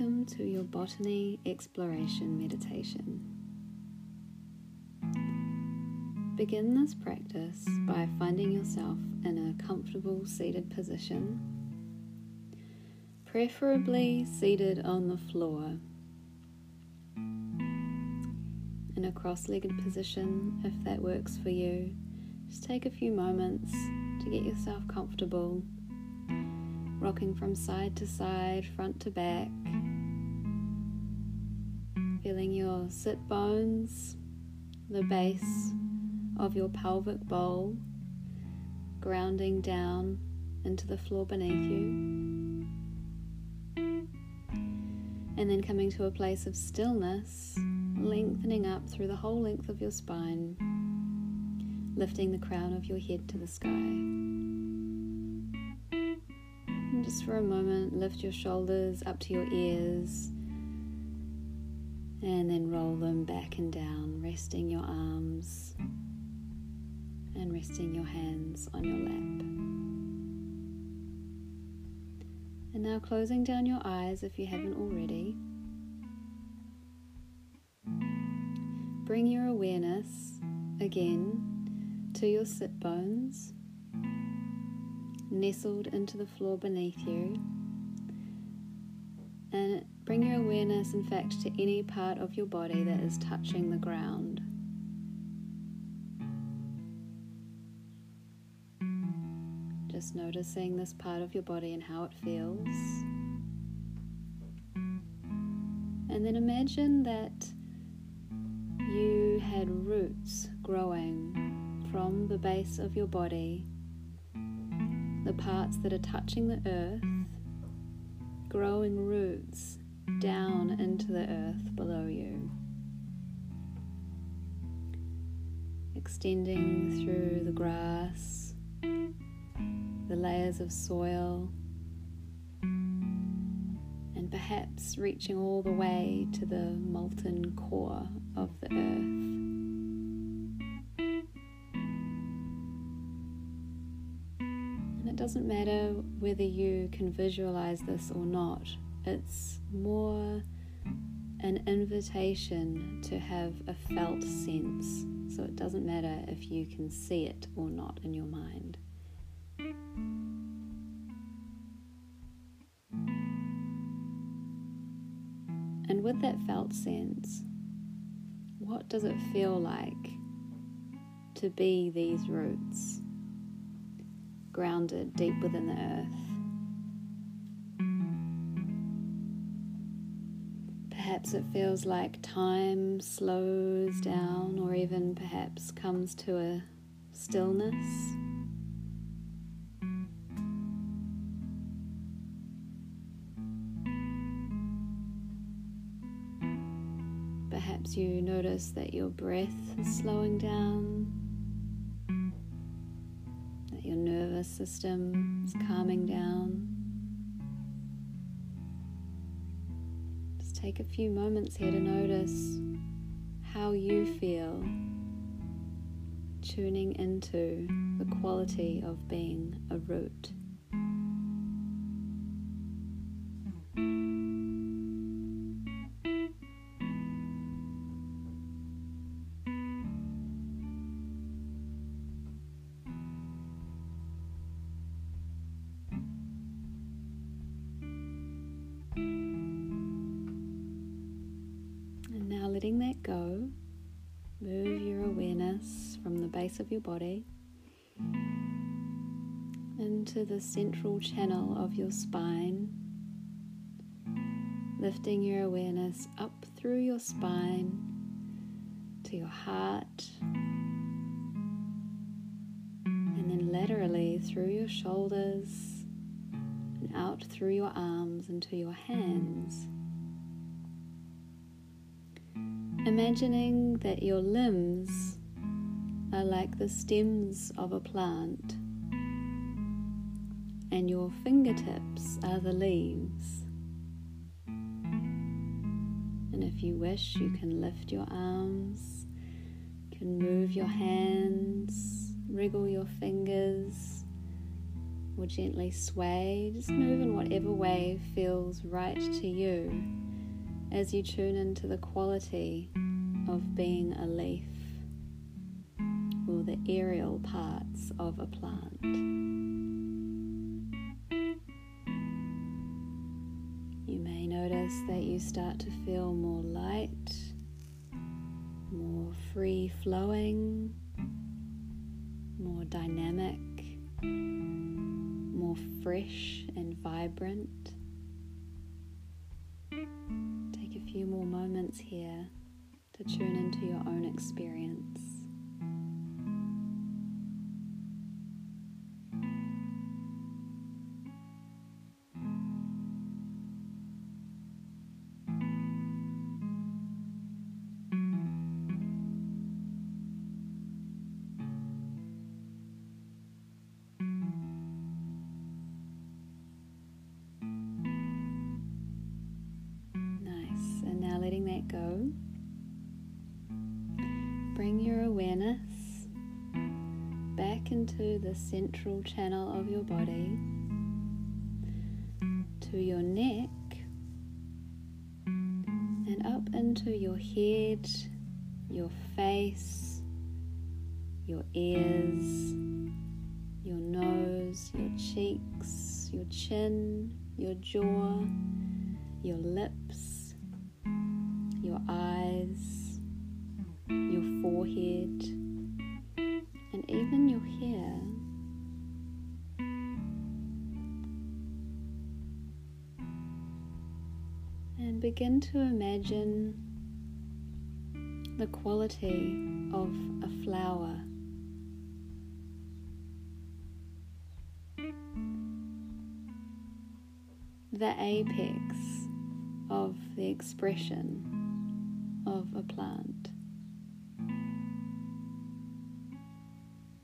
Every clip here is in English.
Welcome to your botany exploration meditation. Begin this practice by finding yourself in a comfortable seated position, preferably seated on the floor. In a cross legged position, if that works for you, just take a few moments to get yourself comfortable rocking from side to side, front to back. Feeling your sit bones, the base of your pelvic bowl, grounding down into the floor beneath you. And then coming to a place of stillness, lengthening up through the whole length of your spine, lifting the crown of your head to the sky. And just for a moment, lift your shoulders up to your ears and then roll them back and down, resting your arms and resting your hands on your lap. And now closing down your eyes if you haven't already. Bring your awareness again to your sit bones nestled into the floor beneath you. Awareness, in fact, to any part of your body that is touching the ground. Just noticing this part of your body and how it feels. And then imagine that you had roots growing from the base of your body the parts that are touching the earth, growing roots down into the earth below you, extending through the grass, the layers of soil, and perhaps reaching all the way to the molten core of the earth. And it doesn't matter whether you can visualize this or not, it's more an invitation to have a felt sense. So it doesn't matter if you can see it or not in your mind. And with that felt sense, what does it feel like to be these roots? grounded deep within the earth. Perhaps it feels like time slows down, or even perhaps comes to a stillness. Perhaps you notice that your breath is slowing down. That your nervous system is calming down. Take a few moments here to notice how you feel, tuning into the quality of being a root. Letting that go, move your awareness from the base of your body into the central channel of your spine, lifting your awareness up through your spine to your heart, and then laterally through your shoulders and out through your arms into your hands. Imagining that your limbs are like the stems of a plant and your fingertips are the leaves. And if you wish, you can lift your arms, can move your hands, wriggle your fingers, or gently sway. Just move in whatever way feels right to you as you tune into the quality of being a leaf or the aerial parts of a plant. You may notice that you start to feel more light, more free flowing, more dynamic, more fresh and vibrant. Few more moments here to tune into your own experience. Into the central channel of your body to your neck and up into your head, your face, your ears, your nose, your cheeks, your chin, your jaw, your lips, your eyes, your forehead begin to imagine the quality of a flower. The apex of the expression of a plant.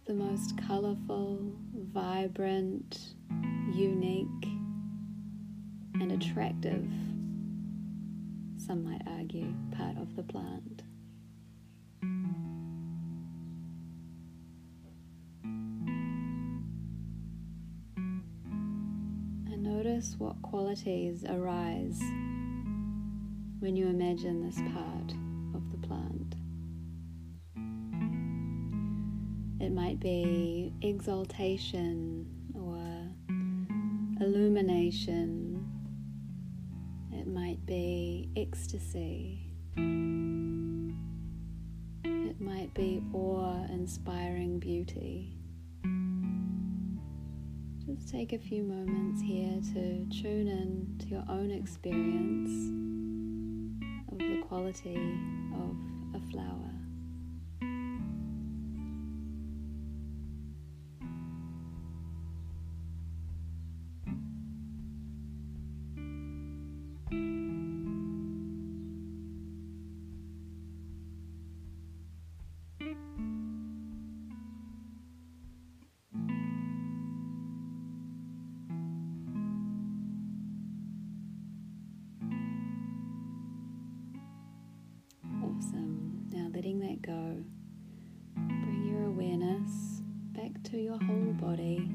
the most colorful, vibrant, unique, and attractive, some might argue, part of the plant. And notice what qualities arise when you imagine this part of the plant. It might be exaltation or illumination. Be ecstasy. It might be awe inspiring beauty. Just take a few moments here to tune in to your own experience of the quality of a flower. Letting that go, bring your awareness back to your whole body.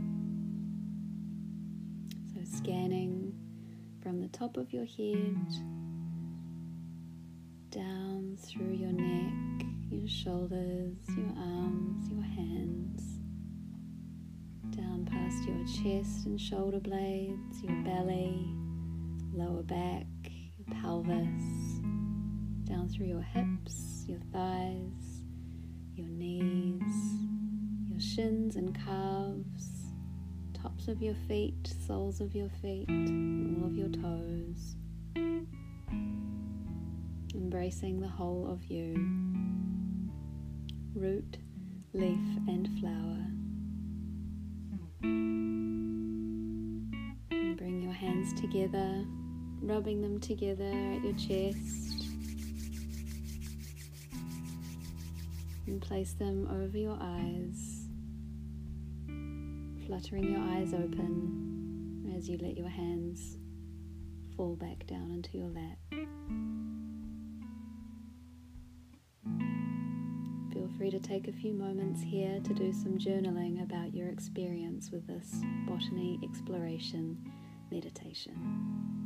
So, scanning from the top of your head down through your neck, your shoulders, your arms, your hands, down past your chest and shoulder blades, your belly, lower back, your pelvis down through your hips, your thighs, your knees, your shins and calves, tops of your feet, soles of your feet, all of your toes. Embracing the whole of you, root, leaf, and flower. And bring your hands together, rubbing them together at your chest and place them over your eyes, fluttering your eyes open as you let your hands fall back down into your lap. Feel free to take a few moments here to do some journaling about your experience with this botany exploration meditation.